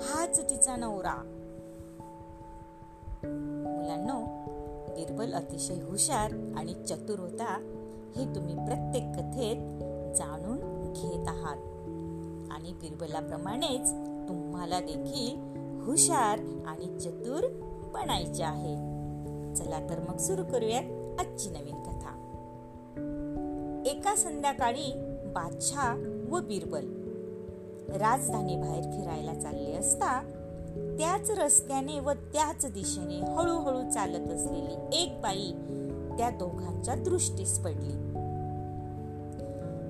हाच तिचा नवरा. मुलांनो बिरबल अतिशय हुशार आणि चतुर होता हे तुम्ही प्रत्येक कथेत जाणून घेत आहात. आणि बिरबलाप्रमाणेच तुम्हाला देखील हुशार आणि चतुर बनायचे आहे. चला तर मग सुरू करूयात आजची नवीन कथा. एका संध्याकाळी बादशाह व बिरबल राजधानी बाहेर फिरायला चालले असता त्याच रस्त्याने व त्याच दिशेने हळूहळू चालत असलेली एक बाई त्या दोघांच्या दृष्टीस पडली.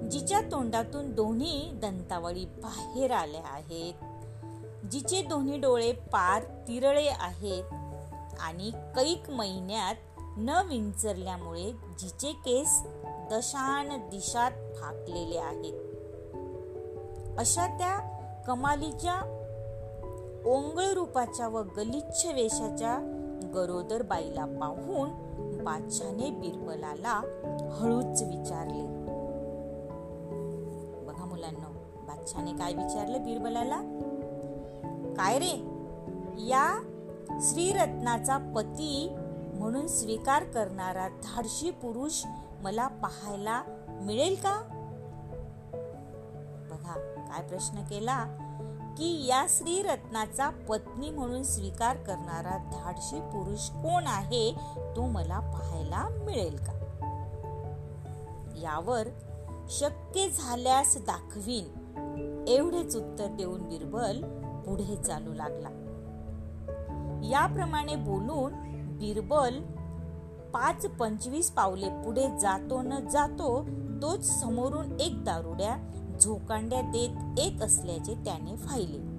जिच्या तोंडातून दोन्ही दंतावळी बाहेर आल्या आहेत. जिचे दोन्ही डोळे पार तिरळे आहेत आणि कैक महिन्यात न विंचरल्यामुळे जिचे केस दशान दिशात फाकलेले आहेत. अशा त्या कमालीच्या ओंगळ रूपाच्या व गलिच्छ वेशाच्या गरोदर बाईला पाहून बादशाने बिरबलाला हळूच विचारले. बघा मुलांना बादशाने काय विचारलं बिरबलाला? काय रे या श्रीरत्नाचा पती म्हणून स्वीकार करणारा धाडशी पुरुष मला पाहायला मिळेल का? बघा काय प्रश्न केला? की या श्रीरत्नाचा पत्नी म्हणून स्वीकार करणारा धाडशी पुरुष कोण आहे तो मला पाहायला मिळेल का? यावर शक्य झाल्यास दाखवीन. एवढेच उत्तर देऊन बिरबल पुढे चालू लागला. याप्रमाणे बोलून बिरबल पाच पंचवीस पावले पुढे जातो न जातो तोच समोरून एक दारुड्या झोकांड्या देत येत असल्याचे त्याने पाहिले.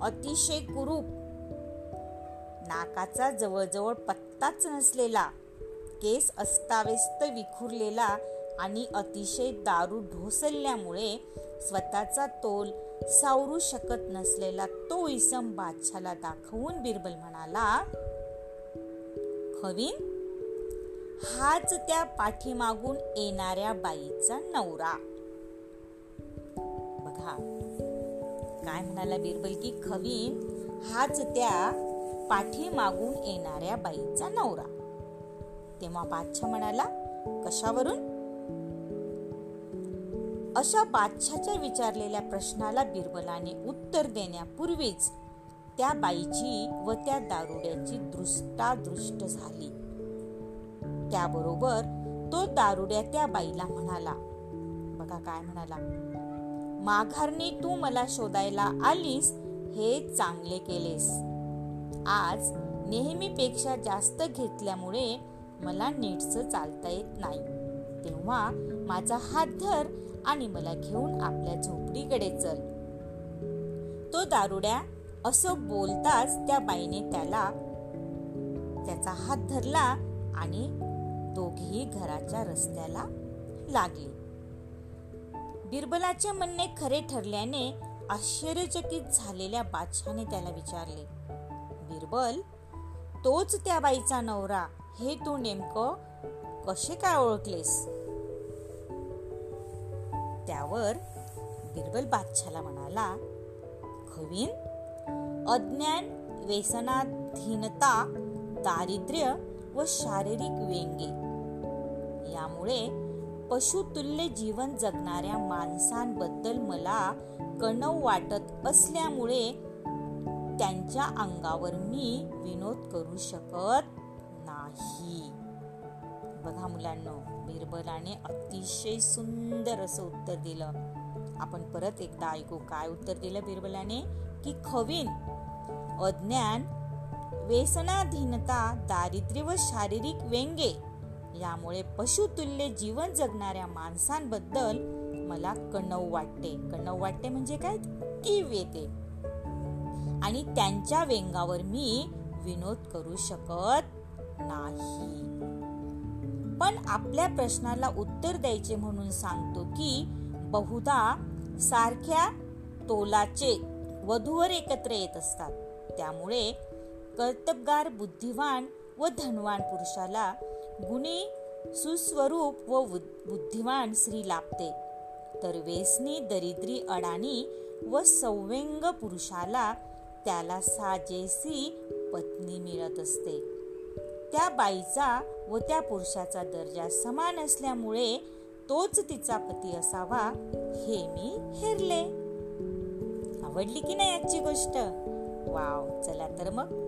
अतिशय कुरूप. नाकाचा जवळजवळ पत्ताच नसलेला केस अस्ताव्यस्त विखुरलेला आणि अतिशय दारू ढोसल्यामुळे स्वतःचा तोल सावरू शकत नसलेला तो इसम बादशाला दाखवून बिरबल म्हणाला खवीन हाच त्या पाठीमागून येणाऱ्या बाईचा नवरा. पहा. काय म्हणाला बिरबल की खवीन हाच त्या पाठीमागून येणाऱ्या बाईचा नवरा. तेव्हा बादशाह म्हणाला कशावरून? अशा बादशाच्या विचारलेल्या प्रश्नाला बिरबलाने उत्तर देण्यापूर्वीच त्या बाईची व त्या दारुड्याची दृष्टादृष्ट झाली. त्याबरोबर तो दारुड्या त्या बाईला म्हणाला बघा काय म्हणाला माघारणी तू मला शोधायला आलीस हे चांगले केलेस. आज नेहमीपेक्षा जास्त घेतल्यामुळे मला नीटस चालता येत नाही. तेव्हा माझा हात धर आणि मला घेऊन आपल्या झोपडीकडे चल. तो दारुड्या असं बोलताच त्या बाईने त्याला त्याचा हात धरला आणि दोघेही घराच्या रस्त्याला लागले. बिरबलाचे म्हणणे खरे ठरल्याने आश्चर्यचकित झालेल्या बादशाने त्याला विचारले बिरबल तोच त्या बाईचा नवरा हे तू नेमकं कसे काय ओळखलेस? त्यावर बिरबल बादशाला म्हणाला खवीन अज्ञान व्यसनाधीनता दारिद्र्य व शारीरिक व्यंगे यामुळे पशुतुल्य जीवन जगणाऱ्या माणसांबद्दल मला कणव वाटत असल्यामुळे त्यांच्या अंगावर मी विनोद करू शकत नाही. बघा मुलांना बिरबलाने अतिशय सुंदर असं उत्तर दिलं. आपण परत एकदा ऐकू काय उत्तर दिलं बिरबलाने की खवीन अज्ञान व्यसनाधीनता दारिद्र्य व शारीरिक व्यंगे यामुळे पशुतुल्य जीवन जगणाऱ्या माणसांबद्दल मला कणव वाटते. कणव वाटते म्हणजे काय? कीव येते. आणि त्यांच्या व्यंगावर मी विनोद करू शकत नाही. पण आपल्या प्रश्नाला उत्तर द्यायचे म्हणून सांगतो की बहुधा सारख्या तोलाचे वधूवर एकत्र येत असतात. त्यामुळे कर्तबगार बुद्धिवान व धनवान पुरुषाला गुणी सुस्वरूप व बुद्धिवान स्त्री लाभते तर वेसनी दरिद्री अडाणी व सौव्यंग पुरुषाला त्याला साजेसी पत्नी मिळत असते. त्या बाईचा व त्या पुरुषाचा दर्जा समान असल्यामुळे तोच तिचा पती असावा हे मी हेरले. आवडली की नाही आजची गोष्ट? वाव चला तर मग.